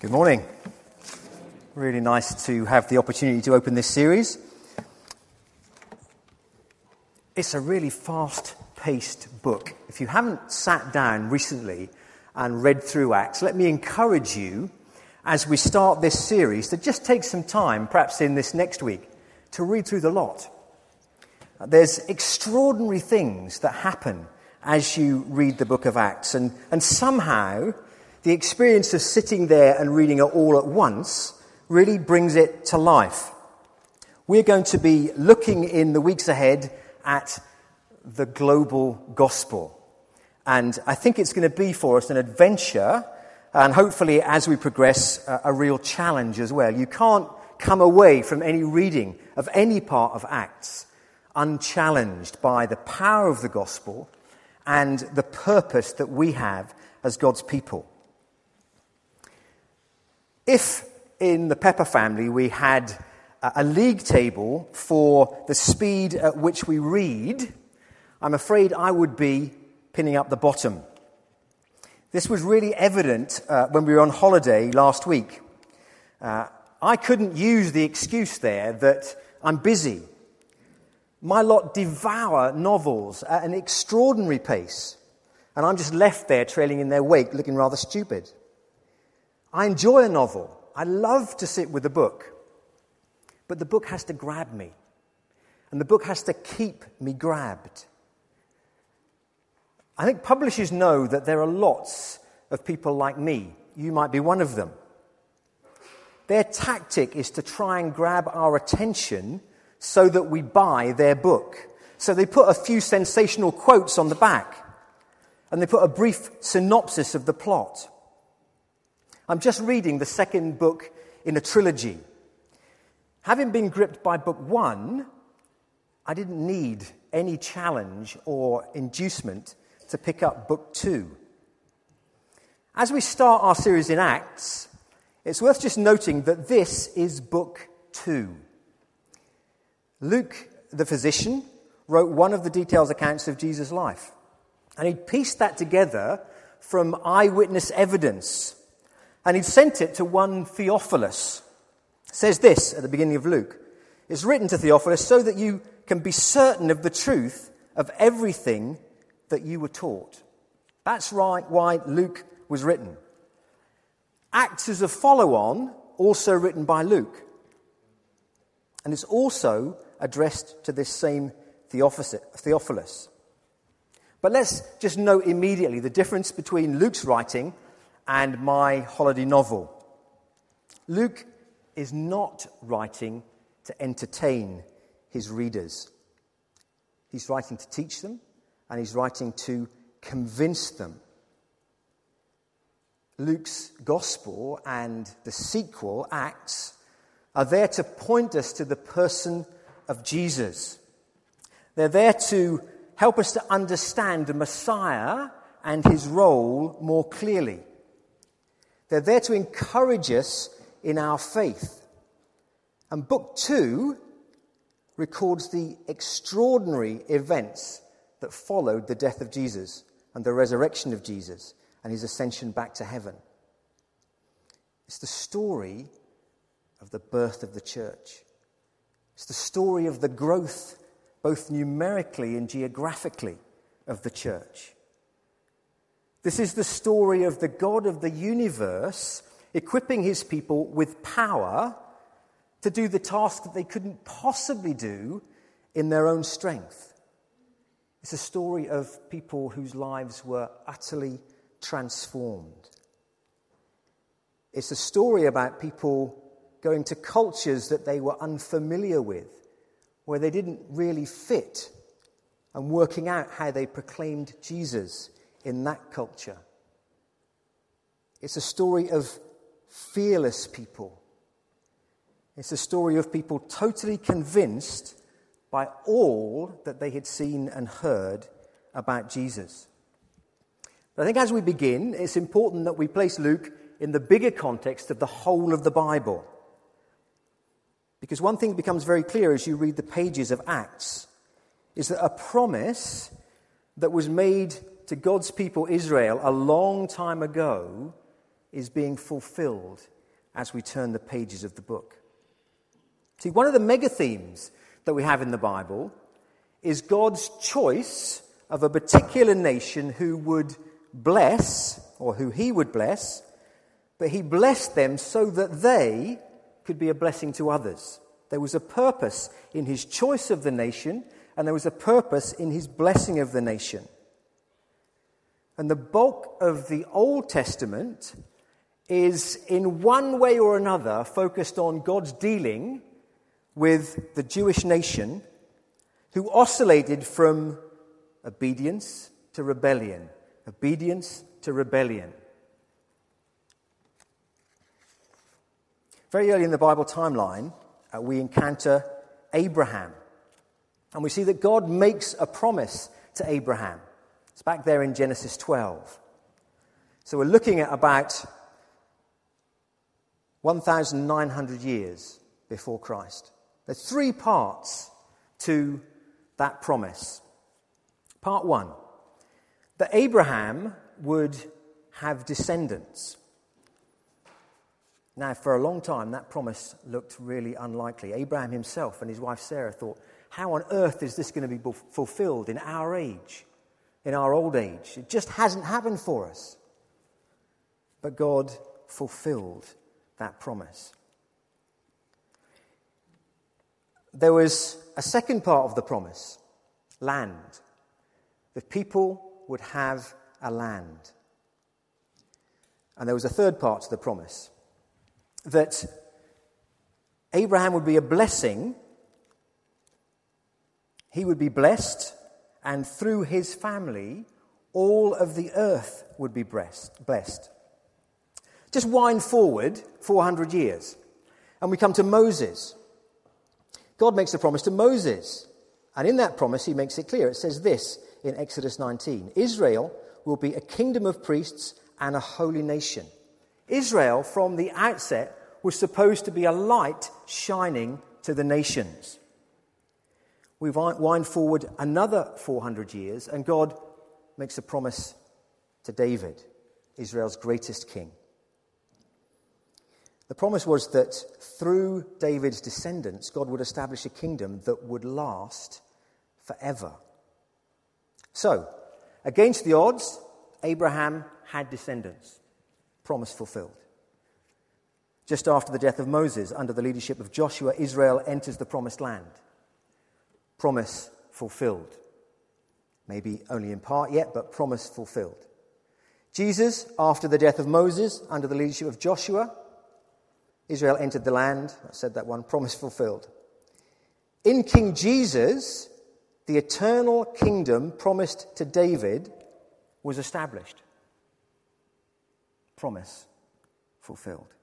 Good morning. Really nice to have the opportunity to open this series. It's a really fast paced book. If you haven't sat down recently and read through Acts, let me encourage you as we start this series to just take some time, perhaps in this next week, to read through the lot. There's extraordinary things that happen as you read the book of Acts, and, and somehow the experience of sitting there and reading it all at once really brings it to life. We're going to be looking in the weeks ahead at the global gospel. And I think it's going to be for us an adventure, and hopefully, as we progress, a, a real challenge as well. You can't come away from any reading of any part of Acts unchallenged by the power of the gospel and the purpose that we have as God's people. If in the Pepper family we had a league table for the speed at which we read, I'm afraid I would be pinning up the bottom. This was really evident uh, when we were on holiday last week. Uh, I couldn't use the excuse there that I'm busy. My lot devour novels at an extraordinary pace, and I'm just left there trailing in their wake looking rather stupid. I enjoy a novel. I love to sit with a book. But the book has to grab me. And the book has to keep me grabbed. I think publishers know that there are lots of people like me. You might be one of them. Their tactic is to try and grab our attention so that we buy their book. So they put a few sensational quotes on the back and they put a brief synopsis of the plot. I'm just reading the second book in a trilogy. Having been gripped by book one, I didn't need any challenge or inducement to pick up book two. As we start our series in Acts, it's worth just noting that this is book two. Luke, the physician, wrote one of the detailed accounts of Jesus' life. And he pieced that together from eyewitness evidence and he'd sent it to one Theophilus. It says this at the beginning of Luke. It's written to Theophilus so that you can be certain of the truth of everything that you were taught. That's right why Luke was written. Acts is a follow on, also written by Luke. And it's also addressed to this same Theophilus. But let's just note immediately the difference between Luke's writing and my holiday novel. Luke is not writing to entertain his readers. He's writing to teach them and he's writing to convince them. Luke's gospel and the sequel, Acts, are there to point us to the person of Jesus. They're there to help us to understand the Messiah and his role more clearly. They're there to encourage us in our faith. And book two records the extraordinary events that followed the death of Jesus and the resurrection of Jesus and his ascension back to heaven. It's the story of the birth of the church. It's the story of the growth, both numerically and geographically, of the church. This is the story of the God of the universe equipping his people with power to do the task that they couldn't possibly do in their own strength. It's a story of people whose lives were utterly transformed. It's a story about people going to cultures that they were unfamiliar with, where they didn't really fit, and working out how they proclaimed Jesus in that culture. It's a story of fearless people. It's a story of people totally convinced by all that they had seen and heard about Jesus. But I think as we begin, it's important that we place Luke in the bigger context of the whole of the Bible. Because one thing becomes very clear as you read the pages of Acts is that a promise that was made to God's people Israel a long time ago is being fulfilled as we turn the pages of the book. See, one of the mega themes that we have in the Bible is God's choice of a particular nation who would bless, or who he would bless, but he blessed them so that they could be a blessing to others. There was a purpose in his choice of the nation, and there was a purpose in his blessing of the nation. And the bulk of the Old Testament is, in one way or another, focused on God's dealing with the Jewish nation who oscillated from obedience to rebellion, obedience to rebellion. Very early in the Bible timeline, uh, we encounter Abraham. And we see that God makes a promise to Abraham. It's back there in Genesis 12. So we're looking at about 1,900 years before Christ. There's three parts to that promise. Part one that Abraham would have descendants. Now, for a long time, that promise looked really unlikely. Abraham himself and his wife Sarah thought, how on earth is this going to be fulfilled in our age, in our old age? It just hasn't happened for us. But God fulfilled that promise. There was a second part of the promise land. The people would have a land. And there was a third part to the promise that Abraham would be a blessing, he would be blessed, and through his family, all of the earth would be blessed. Just wind forward 400 years, and we come to Moses. God makes a promise to Moses, and in that promise, he makes it clear. It says this in Exodus 19 Israel will be a kingdom of priests and a holy nation. Israel, from the outset, was supposed to be a light shining to the nations. We wind forward another 400 years, and God makes a promise to David, Israel's greatest king. The promise was that through David's descendants, God would establish a kingdom that would last forever. So, against the odds, Abraham had descendants. Promise fulfilled. Just after the death of Moses, under the leadership of Joshua, Israel enters the promised land. Promise fulfilled. Maybe only in part yet, but promise fulfilled. Jesus, after the death of Moses, under the leadership of Joshua, Israel entered the land. I said that one, promise fulfilled. In King Jesus, the eternal kingdom promised to David was established. Promise fulfilled.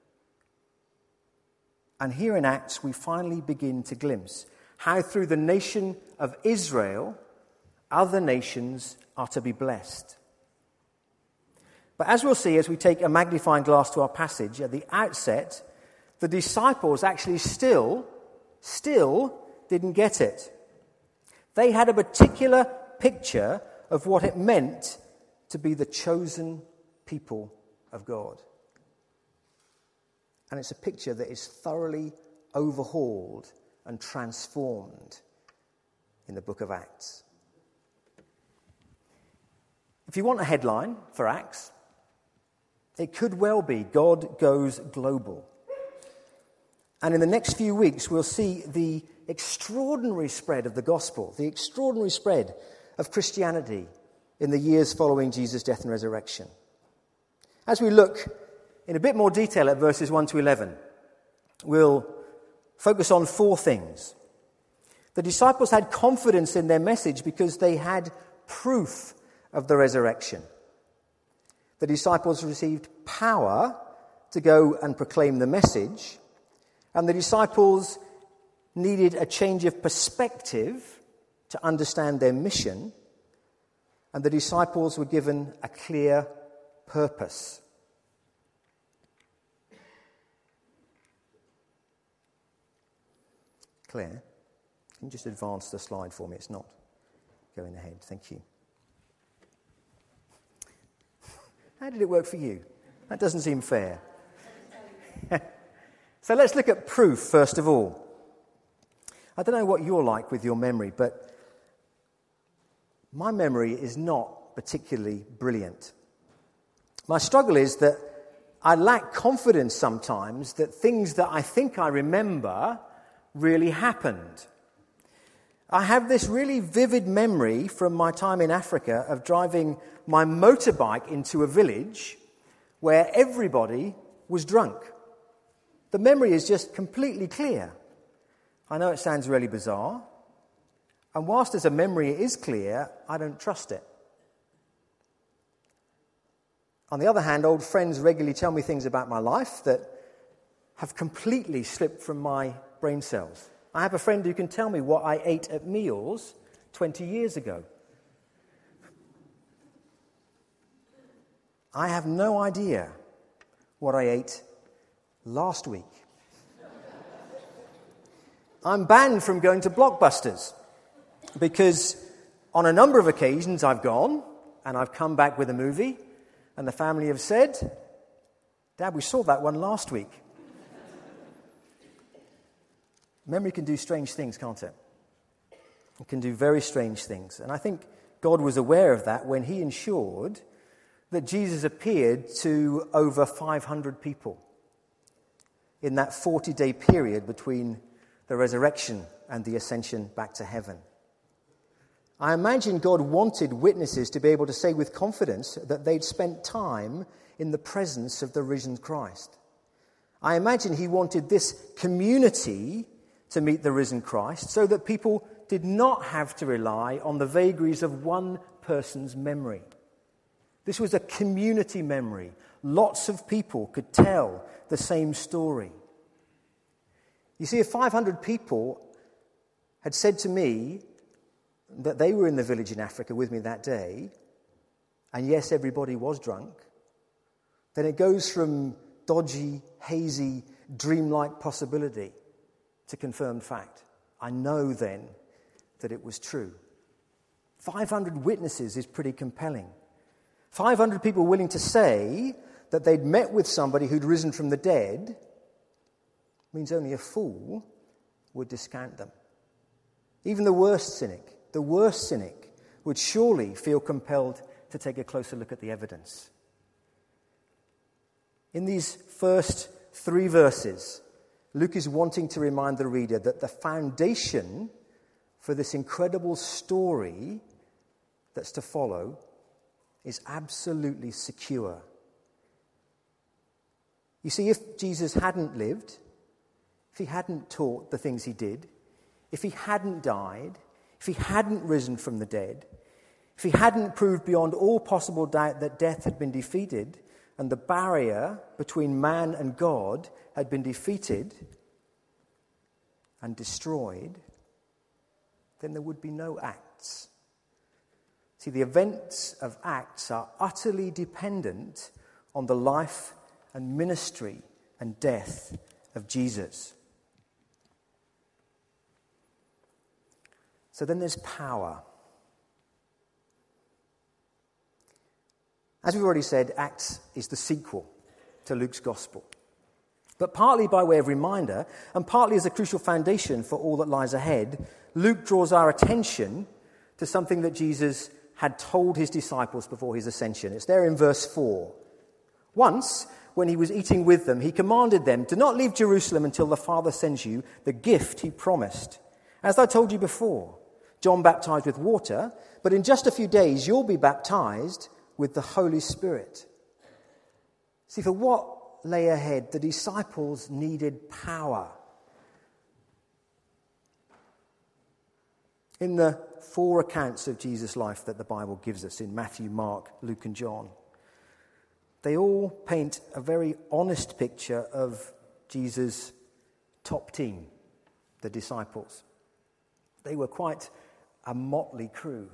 And here in Acts, we finally begin to glimpse how through the nation of Israel, other nations are to be blessed. But as we'll see as we take a magnifying glass to our passage, at the outset, the disciples actually still, still didn't get it. They had a particular picture of what it meant to be the chosen people of God. And it's a picture that is thoroughly overhauled and transformed in the book of Acts. If you want a headline for Acts, it could well be God Goes Global. And in the next few weeks, we'll see the extraordinary spread of the gospel, the extraordinary spread of Christianity in the years following Jesus' death and resurrection. As we look in a bit more detail at verses 1 to 11, we'll focus on four things. The disciples had confidence in their message because they had proof of the resurrection. The disciples received power to go and proclaim the message and the disciples needed a change of perspective to understand their mission. And the disciples were given a clear purpose. Claire, can you just advance the slide for me? It's not going ahead. Thank you. How did it work for you? That doesn't seem fair. so let's look at proof first of all. I don't know what you're like with your memory, but my memory is not particularly brilliant. My struggle is that I lack confidence sometimes that things that I think I remember really happened. I have this really vivid memory from my time in Africa of driving my motorbike into a village where everybody was drunk. The memory is just completely clear. I know it sounds really bizarre. And whilst as a memory it is clear, I don't trust it. On the other hand, old friends regularly tell me things about my life that have completely slipped from my brain cells. I have a friend who can tell me what I ate at meals 20 years ago. I have no idea what I ate last week. I'm banned from going to blockbusters because on a number of occasions I've gone and I've come back with a movie, and the family have said, Dad, we saw that one last week. Memory can do strange things, can't it? It can do very strange things. And I think God was aware of that when He ensured that Jesus appeared to over 500 people in that 40 day period between the resurrection and the ascension back to heaven. I imagine God wanted witnesses to be able to say with confidence that they'd spent time in the presence of the risen Christ. I imagine He wanted this community to meet the risen Christ so that people did not have to rely on the vagaries of one person's memory. This was a community memory. Lots of people could tell the same story. You see, if 500 people had said to me that they were in the village in Africa with me that day, and yes, everybody was drunk, then it goes from dodgy, hazy, dreamlike possibility to confirmed fact. I know then that it was true. 500 witnesses is pretty compelling. 500 people willing to say that they'd met with somebody who'd risen from the dead means only a fool would discount them. Even the worst cynic, the worst cynic, would surely feel compelled to take a closer look at the evidence. In these first three verses, Luke is wanting to remind the reader that the foundation for this incredible story that's to follow is absolutely secure. You see, if Jesus hadn't lived, if he hadn't taught the things he did, if he hadn't died, if he hadn't risen from the dead, if he hadn't proved beyond all possible doubt that death had been defeated and the barrier between man and God had been defeated and destroyed, then there would be no Acts. See, the events of Acts are utterly dependent on the life and ministry and death of Jesus. So then there's power. As we've already said, Acts is the sequel to Luke's gospel. But partly by way of reminder, and partly as a crucial foundation for all that lies ahead, Luke draws our attention to something that Jesus had told his disciples before his ascension. It's there in verse 4. Once, when he was eating with them, he commanded them, Do not leave Jerusalem until the Father sends you the gift he promised. As I told you before, John baptized with water, but in just a few days you'll be baptized with the Holy Spirit. See, for what lay ahead, the disciples needed power. In the four accounts of Jesus' life that the Bible gives us in Matthew, Mark, Luke, and John, they all paint a very honest picture of Jesus' top team, the disciples. They were quite a motley crew.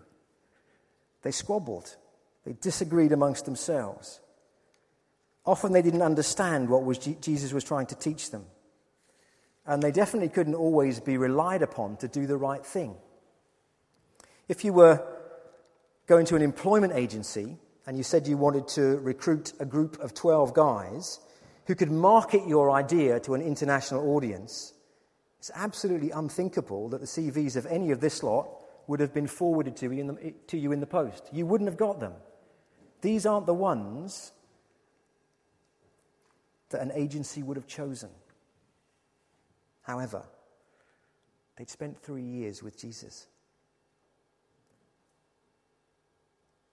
They squabbled, they disagreed amongst themselves. Often they didn't understand what was Jesus was trying to teach them. And they definitely couldn't always be relied upon to do the right thing. If you were going to an employment agency and you said you wanted to recruit a group of 12 guys who could market your idea to an international audience, it's absolutely unthinkable that the CVs of any of this lot would have been forwarded to you in the, to you in the post. You wouldn't have got them. These aren't the ones that an agency would have chosen. However, they'd spent three years with Jesus.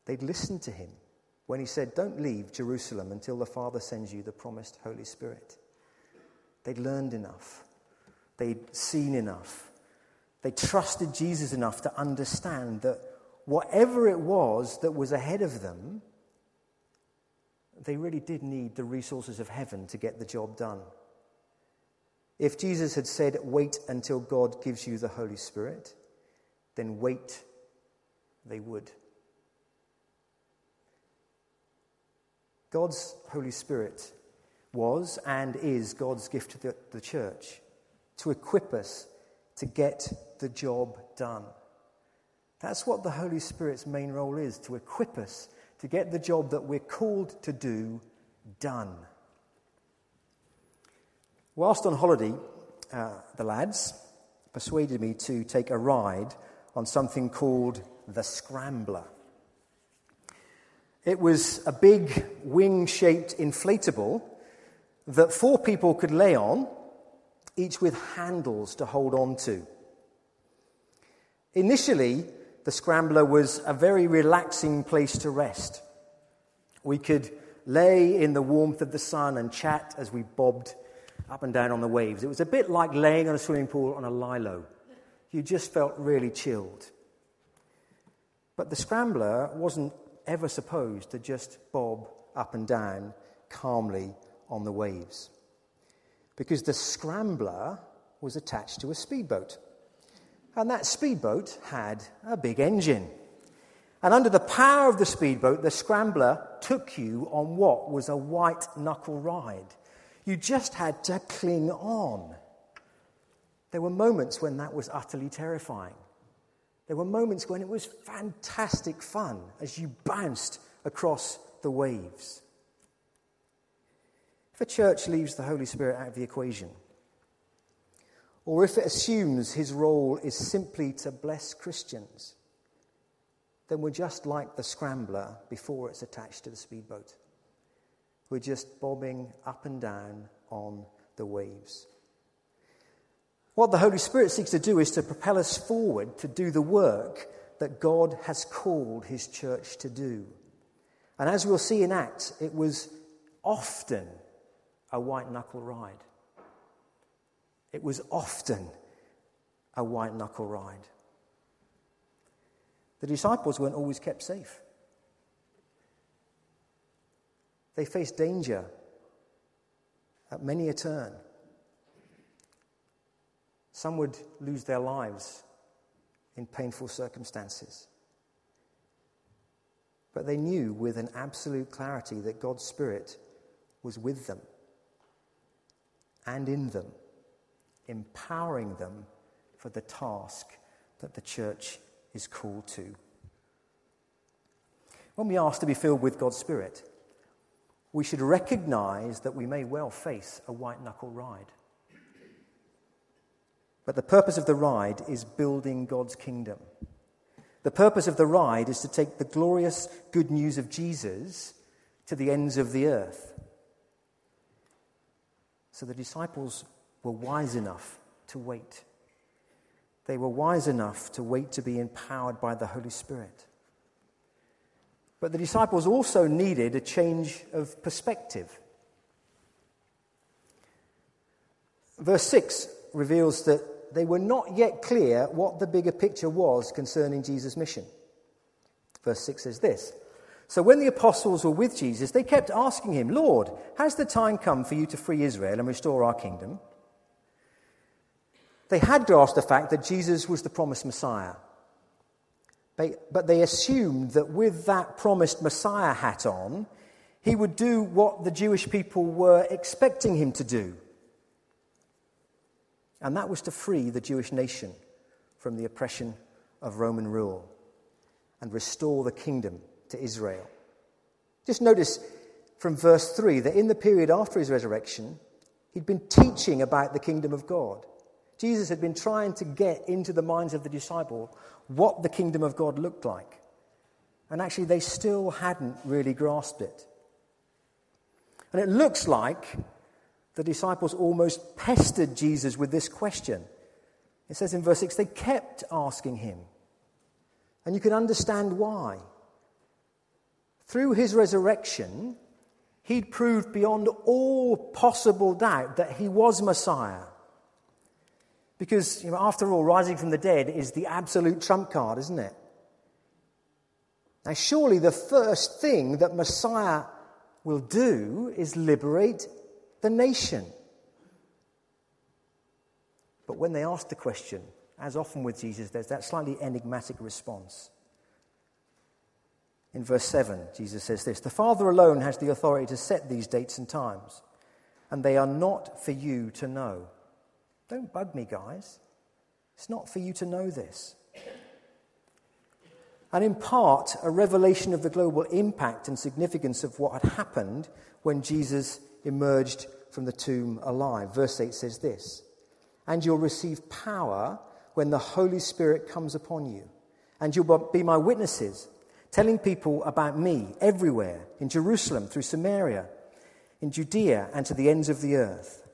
They'd listened to him when he said, Don't leave Jerusalem until the Father sends you the promised Holy Spirit. They'd learned enough, they'd seen enough, they trusted Jesus enough to understand that whatever it was that was ahead of them, they really did need the resources of heaven to get the job done. If Jesus had said, Wait until God gives you the Holy Spirit, then wait, they would. God's Holy Spirit was and is God's gift to the, the church to equip us to get the job done. That's what the Holy Spirit's main role is to equip us to get the job that we're called to do done. Whilst on holiday, uh, the lads persuaded me to take a ride on something called the Scrambler. It was a big wing shaped inflatable that four people could lay on, each with handles to hold on to. Initially, the Scrambler was a very relaxing place to rest. We could lay in the warmth of the sun and chat as we bobbed up and down on the waves. It was a bit like laying on a swimming pool on a lilo. You just felt really chilled. But the Scrambler wasn't ever supposed to just bob up and down calmly on the waves. Because the Scrambler was attached to a speedboat. And that speedboat had a big engine. And under the power of the speedboat, the scrambler took you on what was a white knuckle ride. You just had to cling on. There were moments when that was utterly terrifying. There were moments when it was fantastic fun as you bounced across the waves. If a church leaves the Holy Spirit out of the equation, or if it assumes his role is simply to bless Christians, then we're just like the scrambler before it's attached to the speedboat. We're just bobbing up and down on the waves. What the Holy Spirit seeks to do is to propel us forward to do the work that God has called his church to do. And as we'll see in Acts, it was often a white knuckle ride. It was often a white knuckle ride. The disciples weren't always kept safe. They faced danger at many a turn. Some would lose their lives in painful circumstances. But they knew with an absolute clarity that God's Spirit was with them and in them empowering them for the task that the church is called to. When we ask to be filled with God's Spirit, we should recognize that we may well face a white knuckle ride. But the purpose of the ride is building God's kingdom. The purpose of the ride is to take the glorious good news of Jesus to the ends of the earth. So the disciples were wise enough to wait. They were wise enough to wait to be empowered by the Holy Spirit. But the disciples also needed a change of perspective. Verse 6 reveals that they were not yet clear what the bigger picture was concerning Jesus' mission. Verse 6 says this so when the apostles were with Jesus, they kept asking him, Lord, has the time come for you to free Israel and restore our kingdom? They had grasped the fact that Jesus was the promised Messiah. but they assumed that with that promised Messiah hat on, he would do what the Jewish people were expecting him to do. And that was to free the Jewish nation from the oppression of Roman rule and restore the kingdom to Israel. Just notice from verse 3 that in the period after his resurrection, he'd been teaching about the kingdom of God. Jesus had been trying to get into the minds of the disciple what the kingdom of God looked like. And actually, they still hadn't really grasped it. And it looks like the disciples almost pestered Jesus with this question. It says in verse 6 they kept asking him. And you can understand why. Through his resurrection, he'd proved beyond all possible doubt that he was Messiah. Because, you know, after all, rising from the dead is the absolute trump card, isn't it? Now, surely the first thing that Messiah will do is liberate the nation. But when they ask the question, as often with Jesus, there's that slightly enigmatic response. In verse 7, Jesus says this The Father alone has the authority to set these dates and times, and they are not for you to know. Don't bug me, guys. It's not for you to know this. And in part, a revelation of the global impact and significance of what had happened when Jesus emerged from the tomb alive. Verse 8 says this And you'll receive power when the Holy Spirit comes upon you, and you'll be my witnesses, telling people about me everywhere in Jerusalem, through Samaria, in Judea, and to the ends of the earth.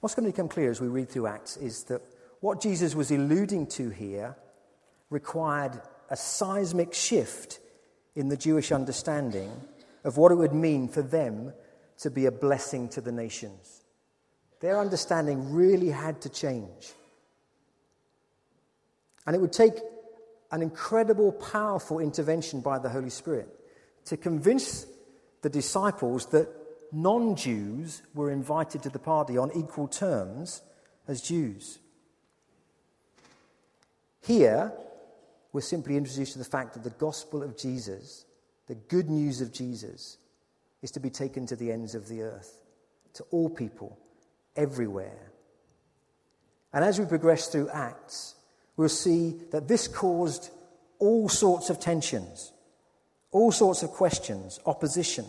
What's going to become clear as we read through Acts is that what Jesus was alluding to here required a seismic shift in the Jewish understanding of what it would mean for them to be a blessing to the nations. Their understanding really had to change. And it would take an incredible, powerful intervention by the Holy Spirit to convince the disciples that non Jews were invited to the party on equal terms as Jews. Here, we're simply introduced to the fact that the gospel of Jesus, the good news of Jesus, is to be taken to the ends of the earth, to all people, everywhere. And as we progress through Acts, we'll see that this caused all sorts of tensions, all sorts of questions, opposition.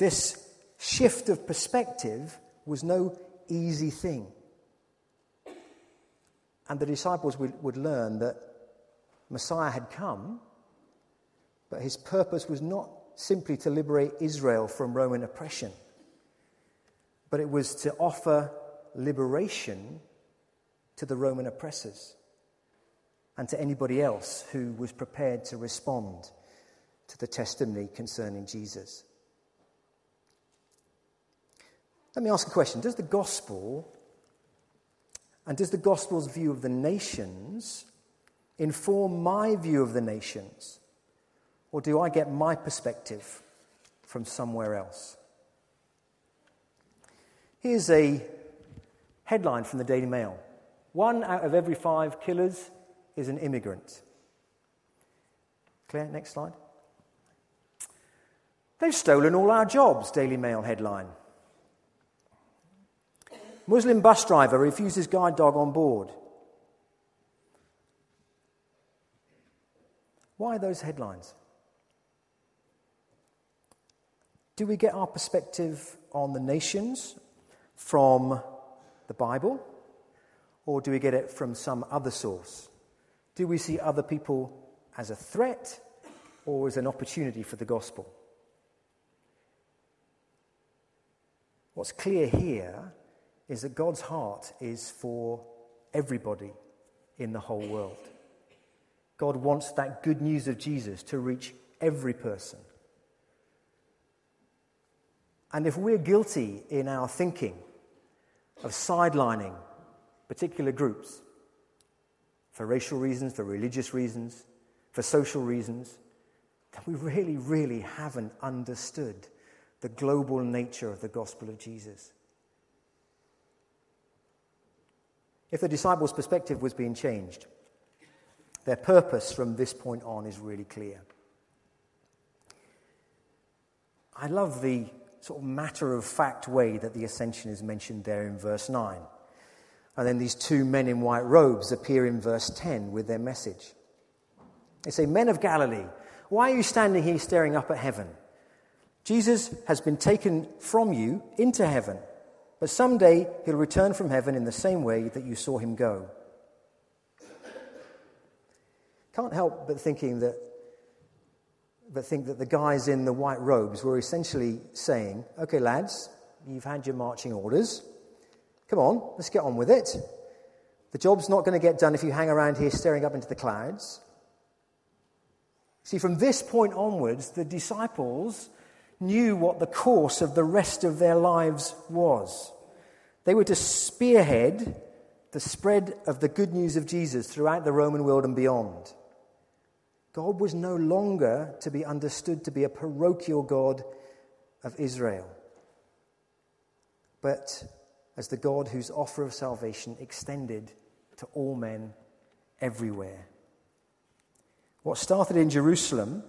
This shift of perspective was no easy thing. And the disciples would, learn that Messiah had come, but his purpose was not simply to liberate Israel from Roman oppression, but it was to offer liberation to the Roman oppressors and to anybody else who was prepared to respond to the testimony concerning Jesus. Let me ask a question Does the gospel and does the gospel's view of the nations inform my view of the nations? Or do I get my perspective from somewhere else? Here's a headline from the Daily Mail One out of every five killers is an immigrant. Clear? Next slide. They've stolen all our jobs, Daily Mail headline. Muslim bus driver refuses guide dog on board. Why those headlines? Do we get our perspective on the nations from the Bible? Or do we get it from some other source? Do we see other people as a threat or as an opportunity for the gospel? What's clear here is that God's heart is for everybody in the whole world. God wants that good news of Jesus to reach every person. And if we're guilty in our thinking of sidelining particular groups for racial reasons, for religious reasons, for social reasons, then we really, really haven't understood the global nature of the gospel of Jesus. If the disciples' perspective was being changed, their purpose from this point on is really clear. I love the sort of matter of fact way that the ascension is mentioned there in verse 9. And then these two men in white robes appear in verse 10 with their message. They say, Men of Galilee, why are you standing here staring up at heaven? Jesus has been taken from you into heaven, but someday he'll return from heaven in the same way that you saw him go. Can't help but thinking that but think that the guys in the white robes were essentially saying, Okay, lads, you've had your marching orders. Come on, let's get on with it. The job's not going to get done if you hang around here staring up into the clouds. See, from this point onwards, the disciples knew what the course of the rest of their lives was. They were to spearhead the spread of the good news of Jesus throughout the Roman world and beyond. God was no longer to be understood to be a parochial God of Israel, but as the God whose offer of salvation extended to all men everywhere. What started in Jerusalem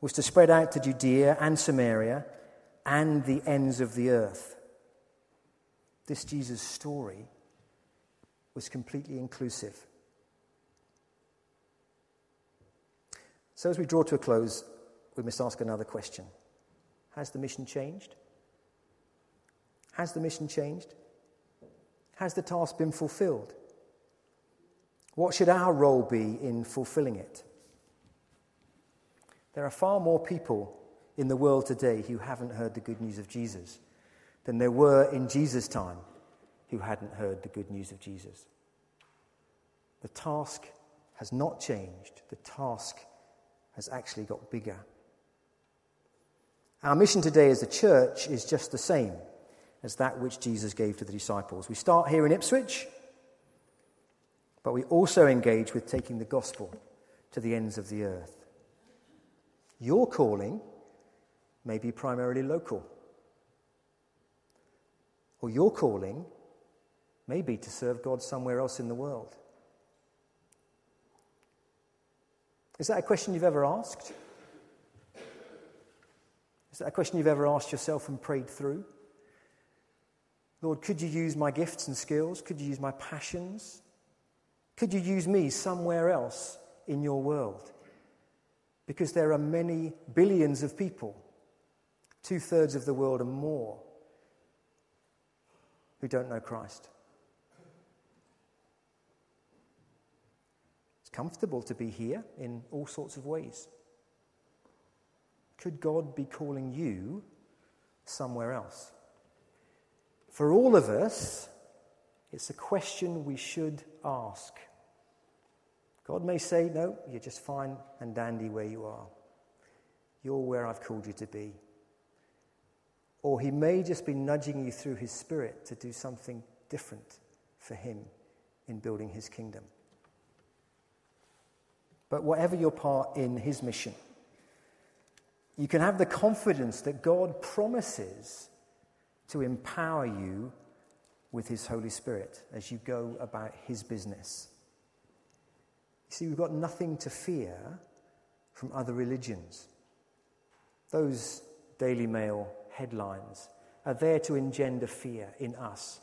was to spread out to Judea and Samaria and the ends of the earth. This Jesus story was completely inclusive. So, as we draw to a close, we must ask another question Has the mission changed? Has the mission changed? Has the task been fulfilled? What should our role be in fulfilling it? There are far more people in the world today who haven't heard the good news of Jesus than there were in Jesus' time who hadn't heard the good news of Jesus. The task has not changed, the task has actually got bigger. Our mission today as a church is just the same as that which Jesus gave to the disciples. We start here in Ipswich, but we also engage with taking the gospel to the ends of the earth. Your calling may be primarily local, or your calling may be to serve God somewhere else in the world. Is that a question you've ever asked? Is that a question you've ever asked yourself and prayed through? Lord, could you use my gifts and skills? Could you use my passions? Could you use me somewhere else in your world? Because there are many billions of people, two thirds of the world and more, who don't know Christ. It's comfortable to be here in all sorts of ways. Could God be calling you somewhere else? For all of us, it's a question we should ask. God may say, No, you're just fine and dandy where you are. You're where I've called you to be. Or He may just be nudging you through His Spirit to do something different for Him in building His kingdom. But whatever your part in his mission, you can have the confidence that God promises to empower you with his Holy Spirit as you go about his business. You see, we've got nothing to fear from other religions. Those Daily Mail headlines are there to engender fear in us.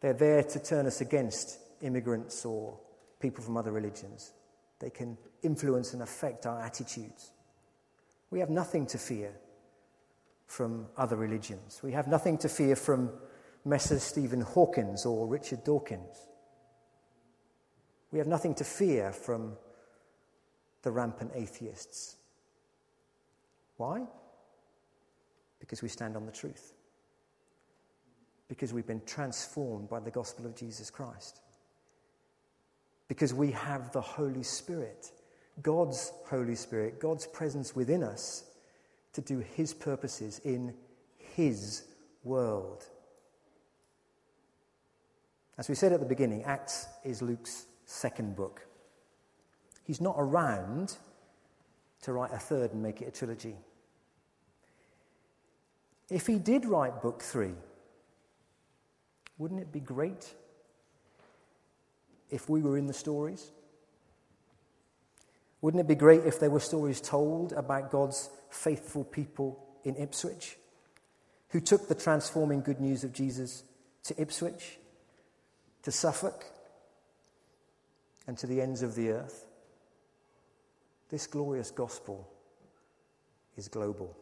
They're there to turn us against immigrants or people from other religions. They can influence and affect our attitudes. We have nothing to fear from other religions. We have nothing to fear from Messrs. Stephen Hawkins or Richard Dawkins. We have nothing to fear from the rampant atheists. Why? Because we stand on the truth. Because we've been transformed by the gospel of Jesus Christ because we have the Holy Spirit, God's Holy Spirit, God's presence within us to do His purposes in His world. As we said at the beginning, Acts is Luke's second book. He's not around to write a third and make it a trilogy. If he did write book three, wouldn't it be great if we were in the stories? Wouldn't it be great if there were stories told about God's faithful people in Ipswich who took the transforming good news of Jesus to Ipswich, to Suffolk, and to the ends of the earth. This glorious gospel is global.